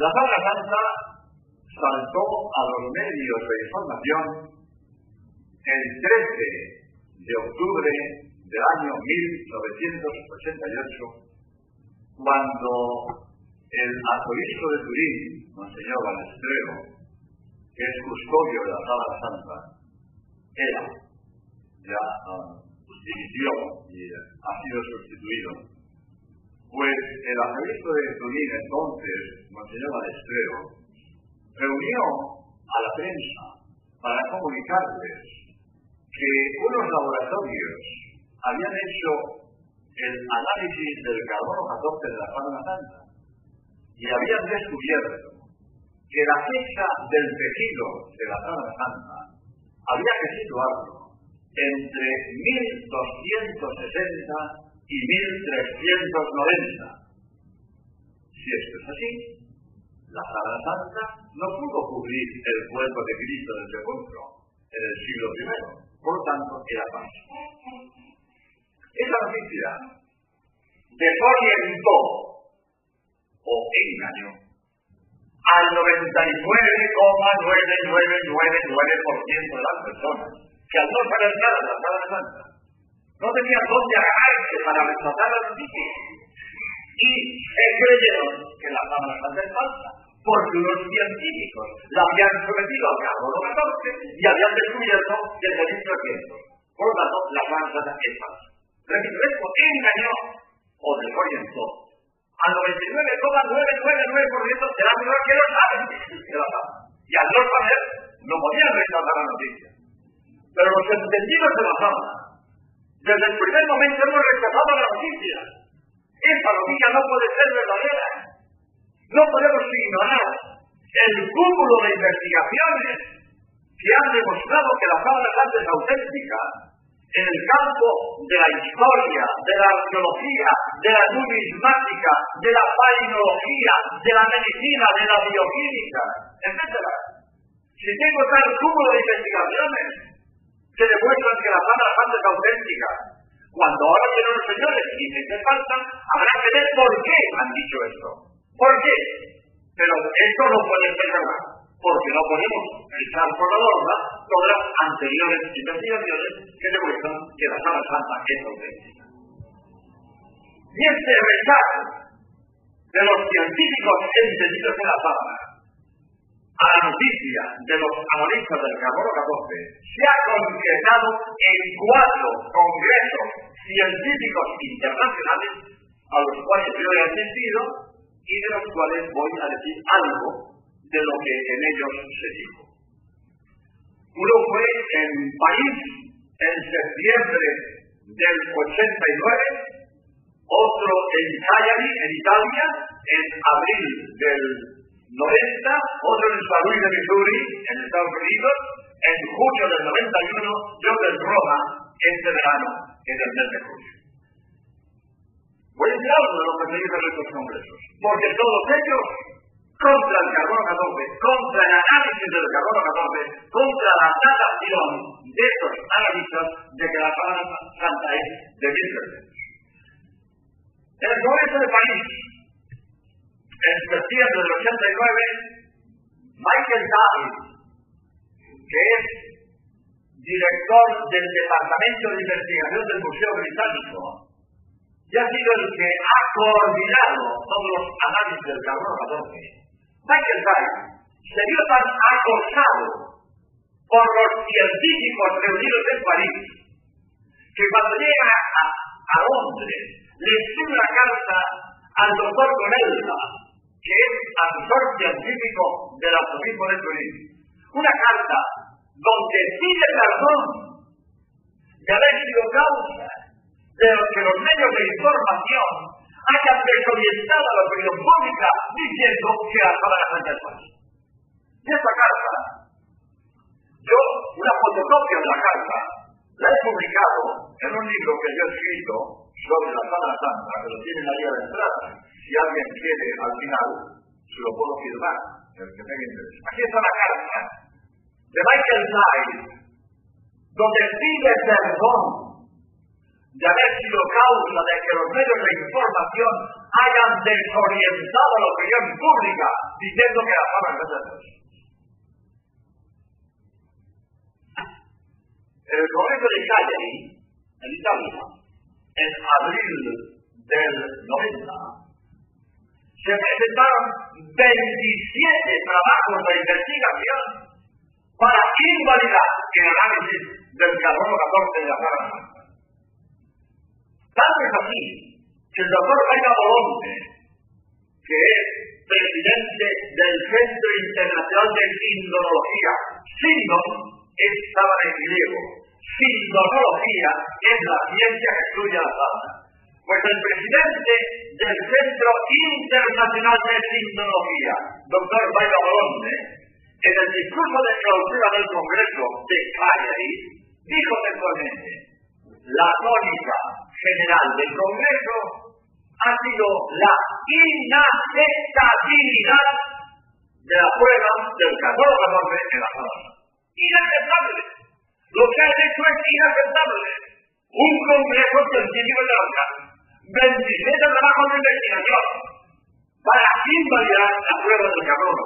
La Sábana Santa saltó a los medios de información el 13 de octubre del año 1988, cuando el arzobispo de Turín, Monseñor Balestrero, que es custodio de la Sábana Santa, era, ya uh, y ha sido sustituido, pues el arzobispo de Turín, entonces, Monseñor Balestrero, reunió a la prensa para comunicarles que unos laboratorios habían hecho el análisis del carbono 14 de la Sábana Santa y habían descubierto que la fecha del tejido de la Sábana Santa había que situarlo entre 1260 y 1390. Si esto es así, la Sábana Santa no pudo cubrir el cuerpo de Cristo del sepulcro en el siglo I, por tanto era falso. Esa noticia desorientó o engañó al 99,9999% de las personas que al no saber nada de la Sábana Santa no tenían dónde agarrarse para rechazar la noticia y creyeron que la Sábana Santa es falsa porque unos científicos la habían sometido al carbono 14 y habían descubierto desde 1300. Por lo tanto, la Santa es falsa. Repito, esto engañó o desorientó al 99,999% de la personas que lo saben que la saben. Y al no saber, no podían rechazar la noticia. Pero los entendidos de la fama, desde el primer momento hemos rechazado la noticia. Esta noticia no puede ser verdadera. No podemos ignorar el cúmulo de investigaciones que han demostrado que la sábana santa es auténtica en el campo de la historia, de la arqueología, de la numismática, de la palinología, de la medicina, de la bioquímica, etc. Si tengo tal cúmulo de investigaciones que demuestran que la Sábana Santa es auténtica, cuando ahora vienen los señores y dicen que falta, habrá que ver por qué han dicho esto. ¿Por qué? Pero esto no puede ser verdad, porque no podemos echar por la borda todas las anteriores investigaciones que demuestran que la Sábana Santa es auténtica. Y este rechazo de los científicos entendidos en la sábana a la noticia de los amonistas del carbono 14 se ha concretado en cuatro congresos científicos internacionales a los cuales yo he asistido y de los cuales voy a decir algo de lo que en ellos se dijo. Uno fue en París en septiembre del 89, otro en Cagliari, en Italia, en abril del 90, otro en San Luis de Missouri, en Estados Unidos, en junio del 91, y otro en Roma, este verano, en el mes de julio. Voy a decir algo de lo que se dice en estos congresos, porque todos ellos contra el carbono 14, contra el análisis del carbono 14, contra la datación de estos analistas de que la sábana santa es de 1300. En el Congreso de París, en septiembre del 89, Michael David, que es director del Departamento de Investigación del Museo Británico, y ha sido el que ha coordinado todos los análisis del carbono 14 Michael Wright se vio tan acosado por los científicos reunidos en París que cuando llega a, a Londres le escribe una carta al doctor Conelda, que es asesor científico del arzobispo de Turín. Una carta donde pide perdón de haber sido causa de que los medios de información hayan desorientado a la opinión pública diciendo que la sábana santa es falsa. Y esta carta, yo, una fotocopia de la carta, la he publicado en un libro que yo he escrito sobre la sábana santa, que lo tienen ahí a la. Si alguien quiere, al final, se lo puedo firmar, el que tenga interés. Aquí está la carta de Michael Knight, donde pide perdón de haber sido causa de que los medios de información hayan desorientado la opinión pública diciendo que la fama es de El Congreso de Cagliari, en Italia, en abril del 90, se presentaron 27 trabajos de investigación para invalidar el análisis del carbono 14 de la Cámara. Tanto es así que el doctor Jaime Bolonte, que es presidente del Centro Internacional de Sindonología, SINDON, estaba en griego. Sindonología es la ciencia que estudia la almas. Pues el presidente del Centro Internacional de Sindonología, doctor Jaime Bolonte, en el discurso de clausura del Congreso de Cagliari, dijo textualmente, la tónica general del Congreso ha sido la inaceptabilidad de la prueba del 14 en la sala. Inaceptable. Lo que ha hecho es inaceptable. Un Congreso científico de la 27 trabajos de investigación para invalidar la prueba del carbono.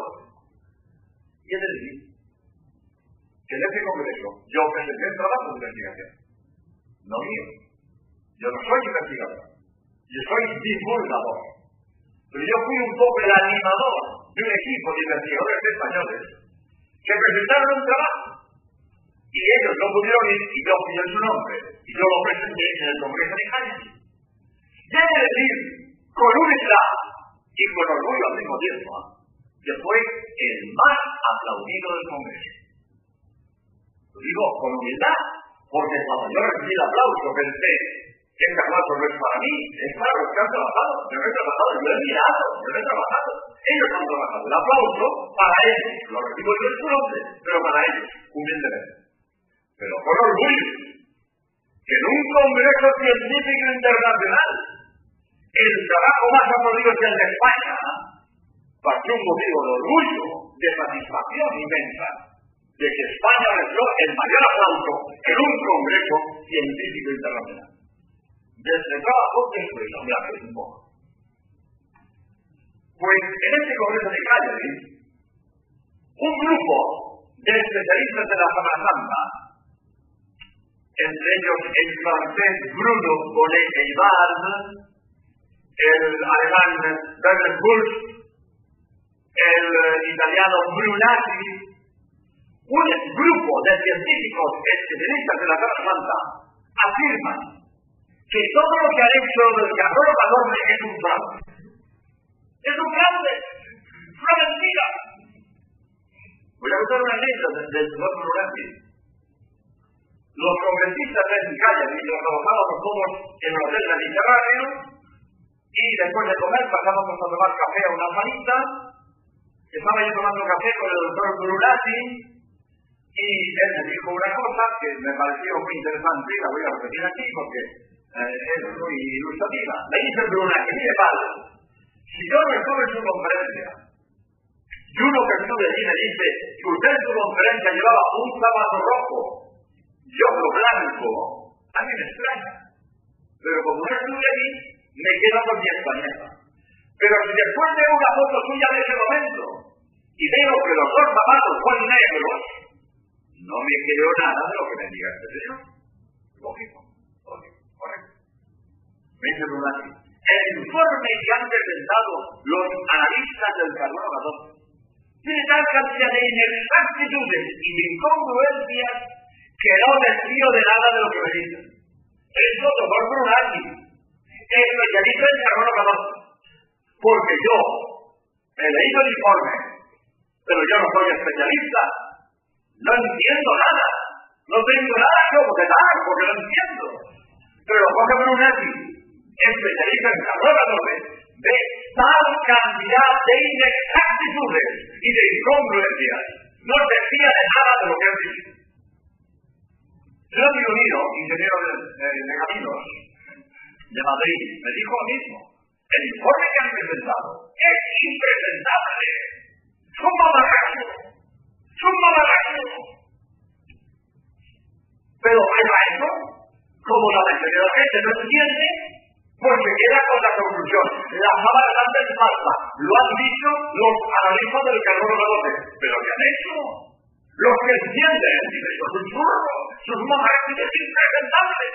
Y es decir, que en este Congreso yo presenté el trabajo de investigación, no mío. Yo no soy investigador, yo soy divulgador. Pero yo fui un poco el animador de un equipo de investigadores españoles que presentaron un trabajo y ellos no pudieron ir y yo fui en su nombre y yo lo presenté en el Congreso de Cádiz. Debe decir con humildad y con orgullo al mismo tiempo que fue el más aplaudido del Congreso. Lo digo con humildad, porque cuando yo recibí el aplauso pensé, este aplauso no es para mí, es para los que han trabajado. Yo no he trabajado, yo he mirado, yo no he trabajado. Ellos han trabajado. El aplauso para ellos, lo recibo yo en su nombre, pero para ellos, humildemente. Pero con orgullo, que en un congreso científico internacional, el trabajo más aplaudido es el de España, partió un motivo de orgullo, de satisfacción inmensa, de que España recibió el mayor aplauso en un congreso científico internacional. De este trabajo después hablaré un poco. Pues en este congreso de Cagliari, un grupo de especialistas de la Semana Santa, entre ellos el francés Bruno Bonet Eibard, el alemán Bernard Busch, el italiano Brunati, un grupo de científicos especialistas de la Tierra Santa afirman que todo lo que ha hecho el carbono 14 es un fraude. Es un fraude, una mentira. Voy a contar una anécdota del señor Brunati. Los congresistas de Calle, y los trabajábamos todos en el Hotel Mediterráneo, y después de comer pasábamos a tomar café a una manita, estaba yo tomando café con el doctor Brunati y él me dijo una cosa que me pareció muy interesante y la voy a repetir aquí porque eh, es muy ilustrativa. Me dice Brunati, mire padre, si yo estuve en su conferencia y uno que estuve allí me dice que usted en su conferencia llevaba un zapato rojo y otro blanco, a mí me extraña. Pero como no estuve allí, me quedo con mi española. Pero si después de una foto suya de ese momento y veo que los dos zapatos son negros, no me creo nada de lo que me diga este señor. Lógico, lógico, correcto. Me dice así. El informe que han presentado los analistas del carbono tiene tal cantidad de inexactitudes y de incongruencias que no desvío de nada de lo que me dicen. Es doctor Brunati, especialista en carbono 14 porque yo he leído el informe, pero yo no soy especialista, no entiendo nada, no tengo nada que objetar porque no entiendo. Pero Jorge Brunetti, especialista en carróganos, de tal cantidad de inexactitudes y de incongruencias, no decía de nada de lo que han dicho. Yo amigo mío, ingeniero de, de, de caminos de Madrid, me dijo lo mismo. El informe que han presentado es impresentable. Son mamarrachos. Son mamarrachos. Pero para eso, Como la mayoría de la gente no entiende, pues se queda con la conclusión. La sábana santa es falsa. Lo han dicho los analistas del carbono 14. Pero ¿qué han hecho? Los que entienden, dicen, eso es un churro, sus monjes es impresentable.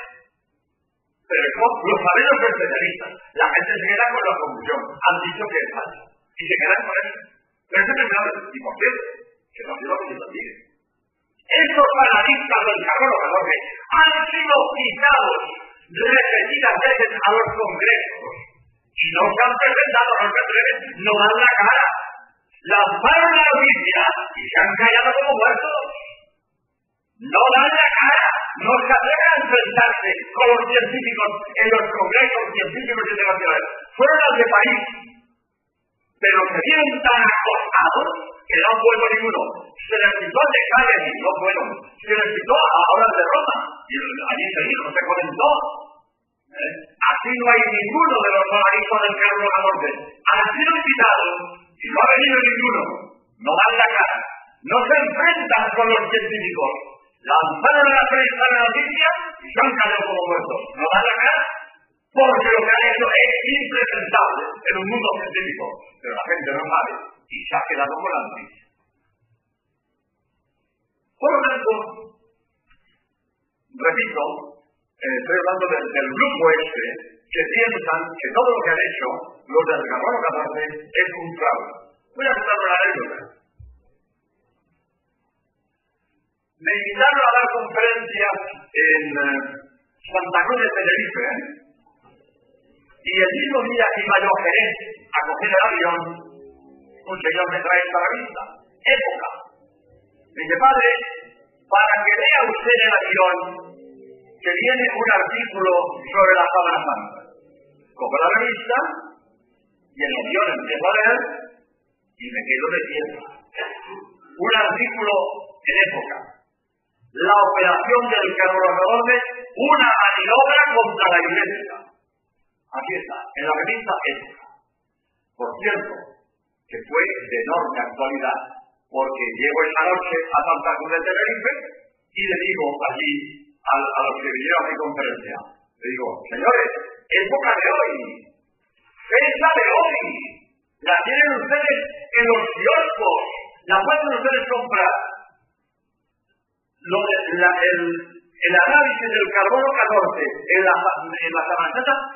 Pero los especialistas. La gente se queda con la conclusión. Han dicho que es falso. Y se quedan con eso. Pero es determinado. ¿Y por qué? Que no ha sido lo que se Estos analistas del carbono 14 han sido citados repetidas veces a los congresos y no se han presentado, se atreven, no dan la cara. Lanzaron la noticia y se han callado como muertos. No dan la cara, no se atreven a enfrentarse con los científicos en los congresos científicos internacionales. Fueron al de París, pero se vieron tan acosados que no fueron ninguno. Se les citó de Cagliari, no fueron. Se les citó a horas de Roma, y allí se dijo, se comentó. ¿Eh? Así no hay ninguno de los organismos del carro norte. Han sido invitados y no ha venido ninguno. No dan la cara. No se enfrentan con los científicos. Lanzaron la prensa la noticia y se han caído como muertos. No dan la cara porque lo que han hecho es impresentable en un mundo científico. Pero la gente no sabe y se ha quedado con la noticia. Por lo tanto, repito, eh, estoy hablando del, grupo este, que piensan que todo lo que han hecho los del carbono 14 es un fraude. Voy a contar una anécdota. Me invitaron a dar conferencias en eh, Santa Cruz de Tenerife, ¿eh? y el mismo día que iba yo a Jerez a coger el avión, un señor me trae esta revista, Época. Me dice, padre, para que vea usted el avión, que viene un artículo sobre la sábana santa. Cojo la revista y el avión empiezo a leer y me quedo de pie. Un artículo en época. La operación del carburador de una maniobra contra la iglesia. Aquí está, en la revista Época. Por cierto, que fue de enorme actualidad, porque llego esta noche a Santa Cruz de Tenerife y le digo allí a, los que vinieron a mi conferencia, le digo, señores, época de hoy, fecha de hoy, la tienen ustedes en los kioscos, la pueden ustedes comprar. Lo de, la, el, el análisis del carbono 14 en la, en la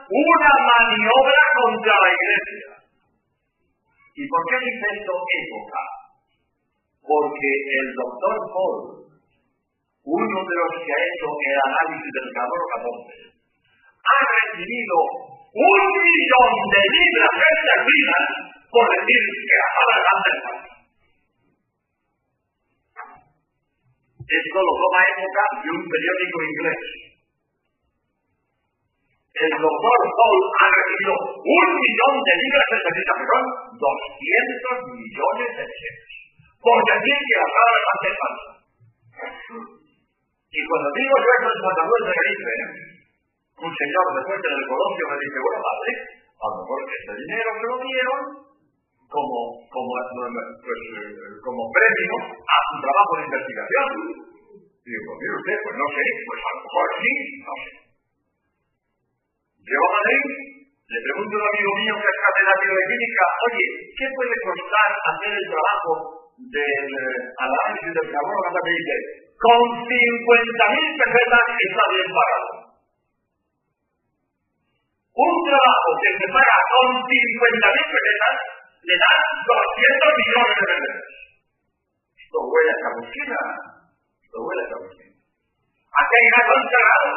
una maniobra contra la iglesia. ¿Y por qué dice esto época? Porque el doctor Paul, uno de los que ha hecho el análisis del carbono 14, ha recibido un millón de libras esterlinas por decir que la palabra santa es falsa. Esto lo toma época de un periódico inglés. El doctor Paul ha recibido un millón de libras esterlinas, perdón, 200 millones de pesos, por decir que la palabra santa es falsa. Y cuando digo yo esto en Santa Cruz de Galicia, un señor después del Colombia me dice, bueno, padre, a lo mejor este dinero que lo dieron como, como, pues, como premio a su trabajo de investigación. Y digo, mire usted, pues no sé, pues a lo mejor sí, no sé. Llego a Madrid, le pregunto a un amigo mío que es catedrático de química, oye, ¿qué puede costar hacer el trabajo del eh, análisis del carbono? Me dice, con 50.000 pesetas está bien pagado. Un trabajo que se paga con 50.000 pesetas le da 200 millones de pesetas. Esto huele a cabuchina. Esto huele a cabuchina. Aquí hay gato encerrado.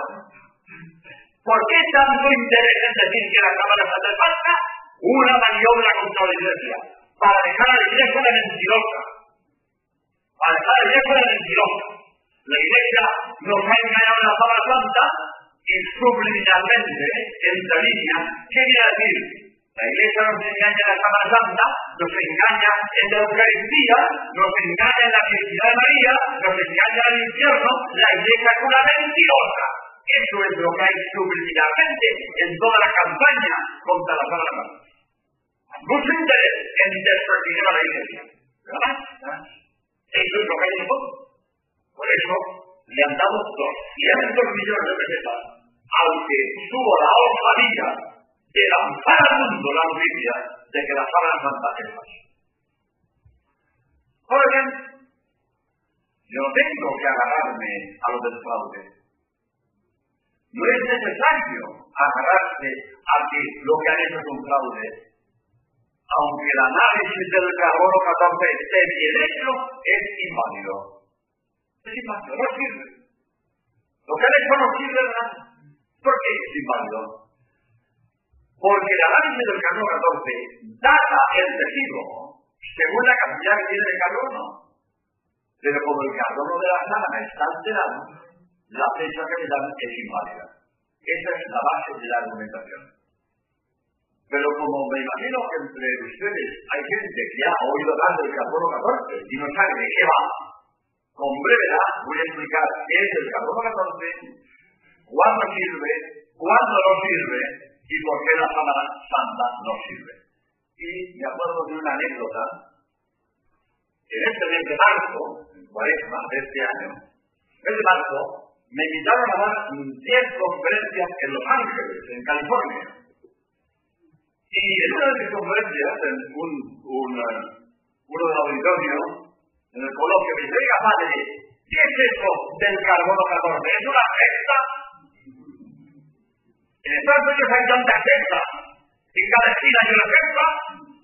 ¿Por qué tanto interés en decir que la Cámara Santa falta? Una maniobra contra la Iglesia. Para dejar a la Iglesia de mentirosa. Para dejar a la Iglesia de mentirosa. La Iglesia nos ha engañado en la Cámara Santa y subliminalmente, en la línea, ¿qué quiere decir? La iglesia nos engaña en la Cámara Santa, nos engaña en la Eucaristía, nos engaña en la felicidad de María, nos engaña en el infierno, la iglesia es una mentirosa. Eso es lo que hay subliminalmente en toda la campaña contra la Cámara Santa. Interés en iglesia. ¿Verdad? Eso es lo que hay en. Por eso le han dado 200 millones de pesetas al que tuvo la osadía de lanzar al mundo la noticia de que la sábana santa es falsa. Oigan, yo tengo que agarrarme a lo del fraude. No es necesario agarrarse a que lo que han hecho es un fraude. Aunque el análisis del carbono 14 esté bien hecho, es inválido. Es inválido, no sirve. Lo que han hecho no sirve nada. ¿Por qué es inválido? Porque el análisis del carbono 14 data el tejido según la cantidad que tiene de carbono. Pero como el carbono de la sábana está alterado, la fecha que le dan es inválida. Esa es la base de la argumentación. Pero como me imagino que entre ustedes hay gente que ha oído hablar del carbono 14 y no sabe de qué va, con brevedad voy a explicar qué es el carbono 14, cuándo sirve, cuándo no sirve y por qué la sábana santa no sirve. Y me acuerdo de una anécdota, en este mes de marzo, en cuaresma de este año, mes de marzo, me invitaron a dar 10 conferencias en Los Ángeles, en California. Y en mis conferencias, en un, un, uno del auditorio, en el coloquio, me dice, oiga padre, ¿qué es eso del carbono 14? ¿Es una secta? En Estados Unidos hay tantas sectas, en cada esquina hay una secta,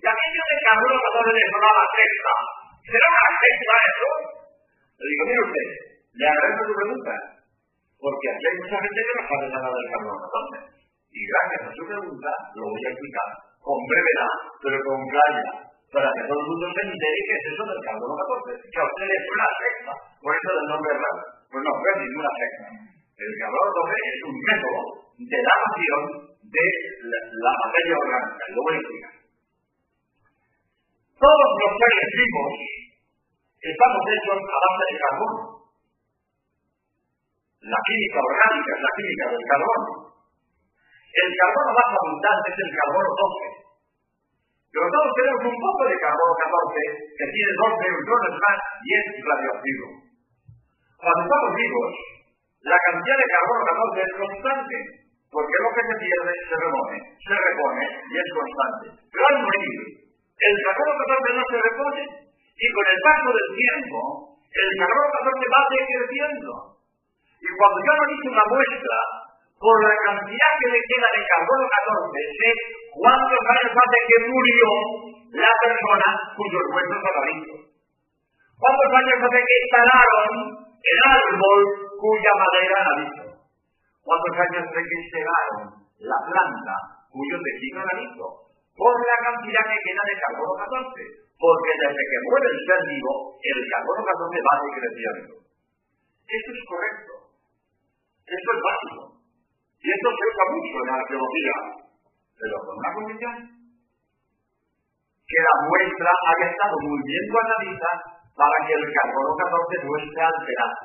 y aquello del carbono 14 le sonaba secta. ¿Será una secta eso? Le digo, mire usted, le agradezco su pregunta, porque aquí hay mucha gente que no sabe nada del carbono 14. Y gracias a su pregunta lo voy a explicar con brevedad, pero con claridad, para que todo el mundo se entere que es eso del carbono 14, que a usted es una secta, por eso del nombre raro. Pues no, no es ninguna secta. El carbono 14 es un método de datación de la, la materia orgánica, lo voy a explicar. Todos los seres vivos estamos hechos a base de carbono. La química orgánica es la química del carbono. El carbono más abundante es el carbono 12. Pero todos tenemos un poco de carbono 14 que tiene dos neutrones más y es radioactivo. Cuando estamos vivos, la cantidad de carbono 14 es constante, porque lo que se pierde se repone, se repone y es constante. Pero al morir, el carbono 14 no se repone y con el paso del tiempo, el carbono 14 va decreciendo. Y cuando yo analizo una muestra, por la cantidad que le queda de carbono 14, sé cuántos años hace que murió la persona cuyos huesos han visto. ¿Cuántos años hace que talaron el árbol cuya madera ha visto? ¿Cuántos años hace que segaron la planta cuyo tejido ha visto? Por la cantidad que queda de carbono 14. Porque desde que muere el ser vivo, el carbono 14 va decreciendo. Esto es correcto. Esto es básico. Y esto se usa mucho en la arqueología, pero con una condición. Que la muestra haya estado muy bien guardadita para que el carbono 14 no esté alterado.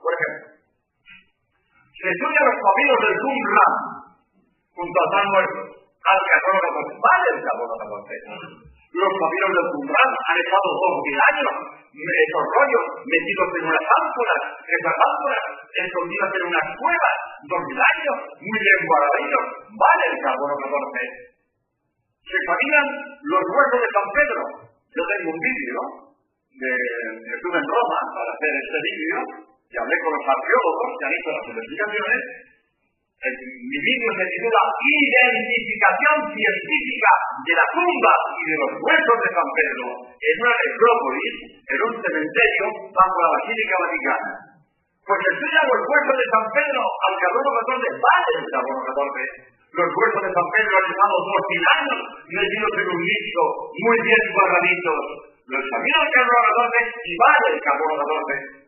Por ejemplo, se estudian los papiros del Qumran junto al muerto, al carbono 14. Vale el carbono 14. Los papiros del Qumran han estado dos mil años esos rollos metidos en unas ánforas, esas ánforas escondidas en unas cuevas, dos mil años, muy bien guardaditos, vale el carbono 14. Se examinan los huesos de San Pedro. Yo tengo un vídeo, de, estuve en Roma para hacer este vídeo, y hablé con los arqueólogos que han hecho las investigaciones, mi vídeo se titula Identificación científica de la tumba y de los huesos de San Pedro en una necrópolis, en un cementerio bajo la Basílica Vaticana. Pues estudian los huesos de San Pedro al carbono 14, vale el carbono 14. Los huesos de San Pedro han estado dos mil años metidos en un listo, muy bien guardaditos. Los examina el carbono 14 y vale el carbono 14.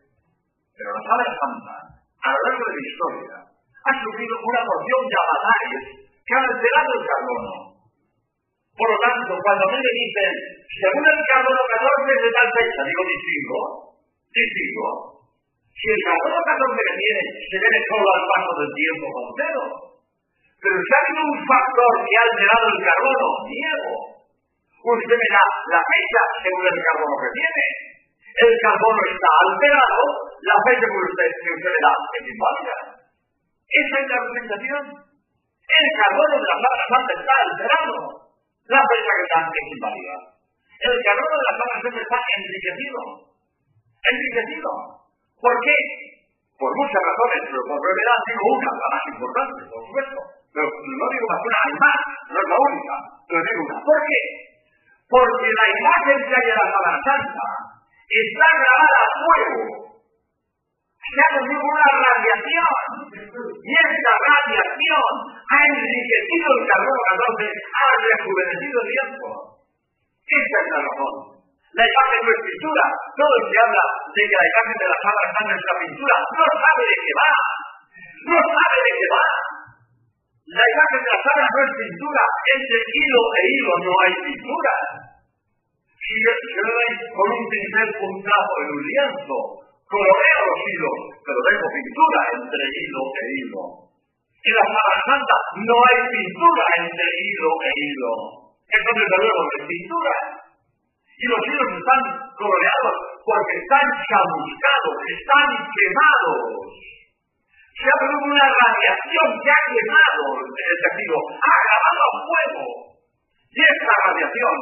Pero la sala santa, a lo largo de la historia, ha sufrido una porción de avatares que han alterado el carbono. Por lo tanto, cuando a mí me dicen, según el carbono 14 de tal fecha, digo distingo, distingo. Si el carbono 14 que tiene se debe solo al paso del tiempo con cero. Pero si ha habido un factor que ha alterado el carbono, niego. Usted me da la fecha según el carbono que tiene. El carbono está alterado, la fecha que usted, que usted le da es inválida. Esa es la argumentación. El carbono de la Sábana Santa está alterado. La fecha que está es inválida. El carbono de la Sábana Santa está enriquecido. Enriquecido. ¿Por qué? Por muchas razones, pero por brevedad digo una, la más importante, por supuesto. Pero no digo más una, hay más, no es la única, pero digo una. ¿Por qué? Porque la imagen que hay en la Sábana Santa está grabada a fuego. Se ha producido una radiación. Y esta radiación ha enriquecido el carbono 14, ha rejuvenecido el tiempo. Esa es la razón. La imagen no es pintura. Todo el que habla de que la imagen de la sábana está en nuestra pintura no sabe de qué va. No sabe de qué va. La imagen de la sábana no es pintura. Entre hilo e hilo no hay pintura. Si con un pincel puntado en un lienzo, coloreo los hilos, pero dejo pintura entre hilo e hilo. En la sábana santa no hay pintura entre hilo e hilo. Eso desde luego es pintura. Y los hilos están coloreados porque están chamuscados, están quemados. Se ha producido una radiación que ha quemado el tejido, ha grabado a fuego. Y esta radiación,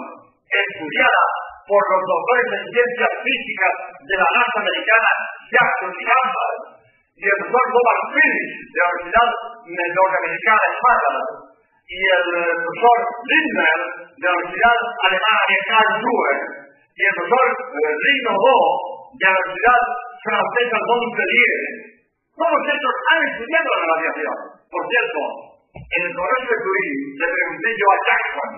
estudiada por los doctores en ciencias físicas de la NASA americana, Jackson y Campbell, y el doctor Bob Phillips de la Universidad Norteamericana de Harvard, y el profesor Lindner de la Universidad Alemana de Karlsruhe y el profesor Rino Bo de la Universidad Francesa Montpellier. Todos ellos han estudiado la radiación. Por cierto, en el Congreso de Turín le pregunté yo a Jackson,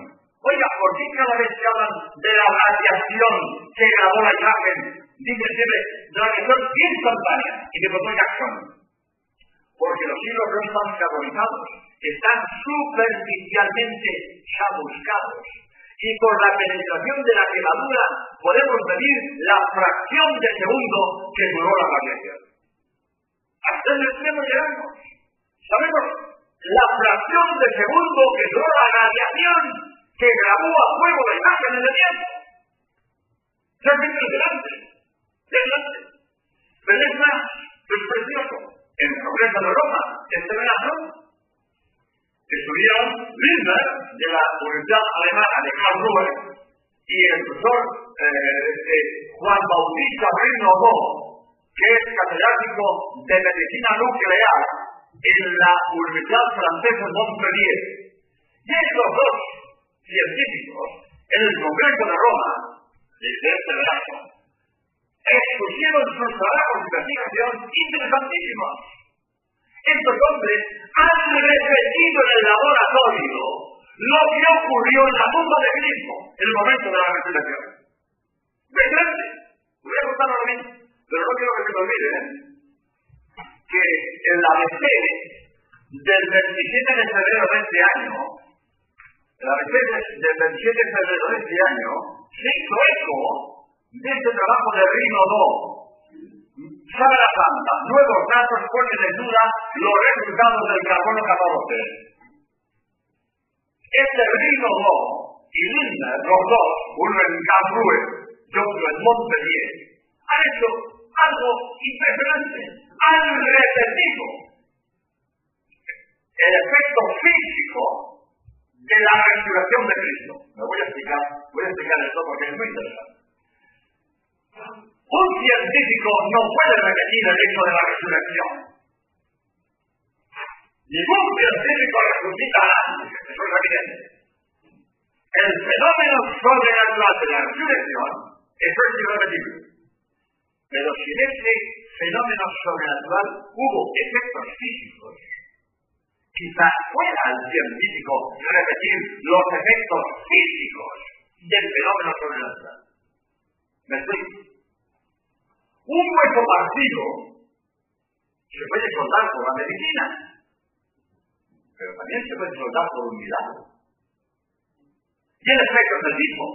oiga, ¿por qué cada vez que hablan de la radiación que grabó la imagen, dice siempre radiación instantánea? Y me contó Jackson, porque los hilos no están carbonizados, están superficialmente chamuscados. Y por la penetración de la quemadura podemos medir la fracción de segundo que duró la radiación. Hasta el extremo llegamos. Sabemos la fracción de segundo que duró la radiación que grabó a fuego la imagen en el tiempo. Es impresionante. Delante. Pero es más, es precioso. En el Congreso de Roma, este verano, estuvieron Lindner de la Universidad Alemana de Karlsruhe y el profesor eh, Juan Bautista Reino que es catedrático de medicina nuclear en la Universidad Francesa de Montpellier. Y estos dos científicos, en el Congreso de Roma, desde este verano, expusieron sus trabajos de investigación interesantísimos. Estos hombres han repetido en el laboratorio lo que ocurrió en la tumba de Cristo en el momento de la resurrección. ¿Verdad? Voy a contar nuevamente, pero no quiero que se me olvide, ¿eh? que en la ABC del 27 de febrero de este año, la ABC del 27 de febrero de este año, se hizo eco de este trabajo de Rino 2, Sábana Santa, nuevos datos ponen en duda los resultados del carbono 14. Este Rino 2 y Linda, los dos, uno en Karlsruhe y otro en Montpellier, han hecho algo impresionante. Han repetido el efecto físico de la resurrección de Cristo. Me voy a explicar, voy a explicar esto porque es muy interesante. Un científico no puede repetir el hecho de la resurrección. Ningún científico resucitará, eso es evidente. El fenómeno sobrenatural de la resurrección eso es irrepetible. Pero si en ese fenómeno sobrenatural hubo efectos físicos, quizás pueda el científico repetir los efectos físicos del fenómeno sobrenatural. ¿Me explico? Un hueso partido se puede soldar por la medicina, pero también se puede soldar por un milagro. Y el efecto es el mismo.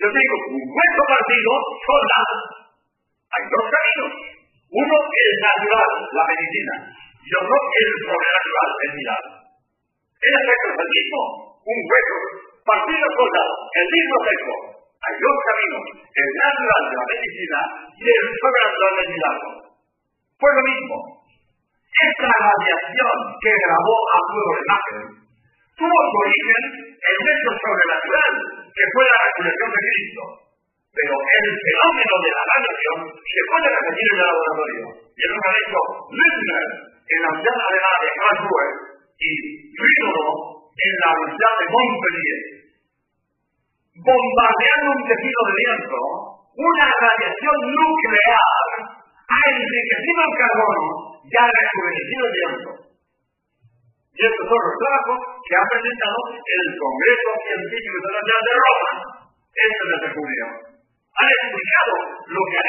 Yo digo, un hueso partido, soldado. Hay dos caminos. Uno es natural, la medicina, y otro que es sobrenatural, el milagro. El efecto es el mismo. Un hueso partido, soldado. El mismo efecto. Hay dos caminos, el natural de la medicina y el sobrenatural del milagro. Pues lo mismo. esta radiación que grabó a fuego de imagen tuvo su origen en hecho sobrenatural, que fue la resurrección de Cristo. Pero el fenómeno de la radiación se puede repetir en el laboratorio. Y es lo que ha Lindner en la unidad alemana de Karlsruhe y Rígodo en la unidad de Montpellier. Bombardeando un tejido de viento, una radiación nuclear ha enriquecido el carbono y ha rejuvenecido el viento. Y estos son los trabajos que ha presentado el Congreso Científico Internacional de Roma este mes de junio. Han explicado lo que han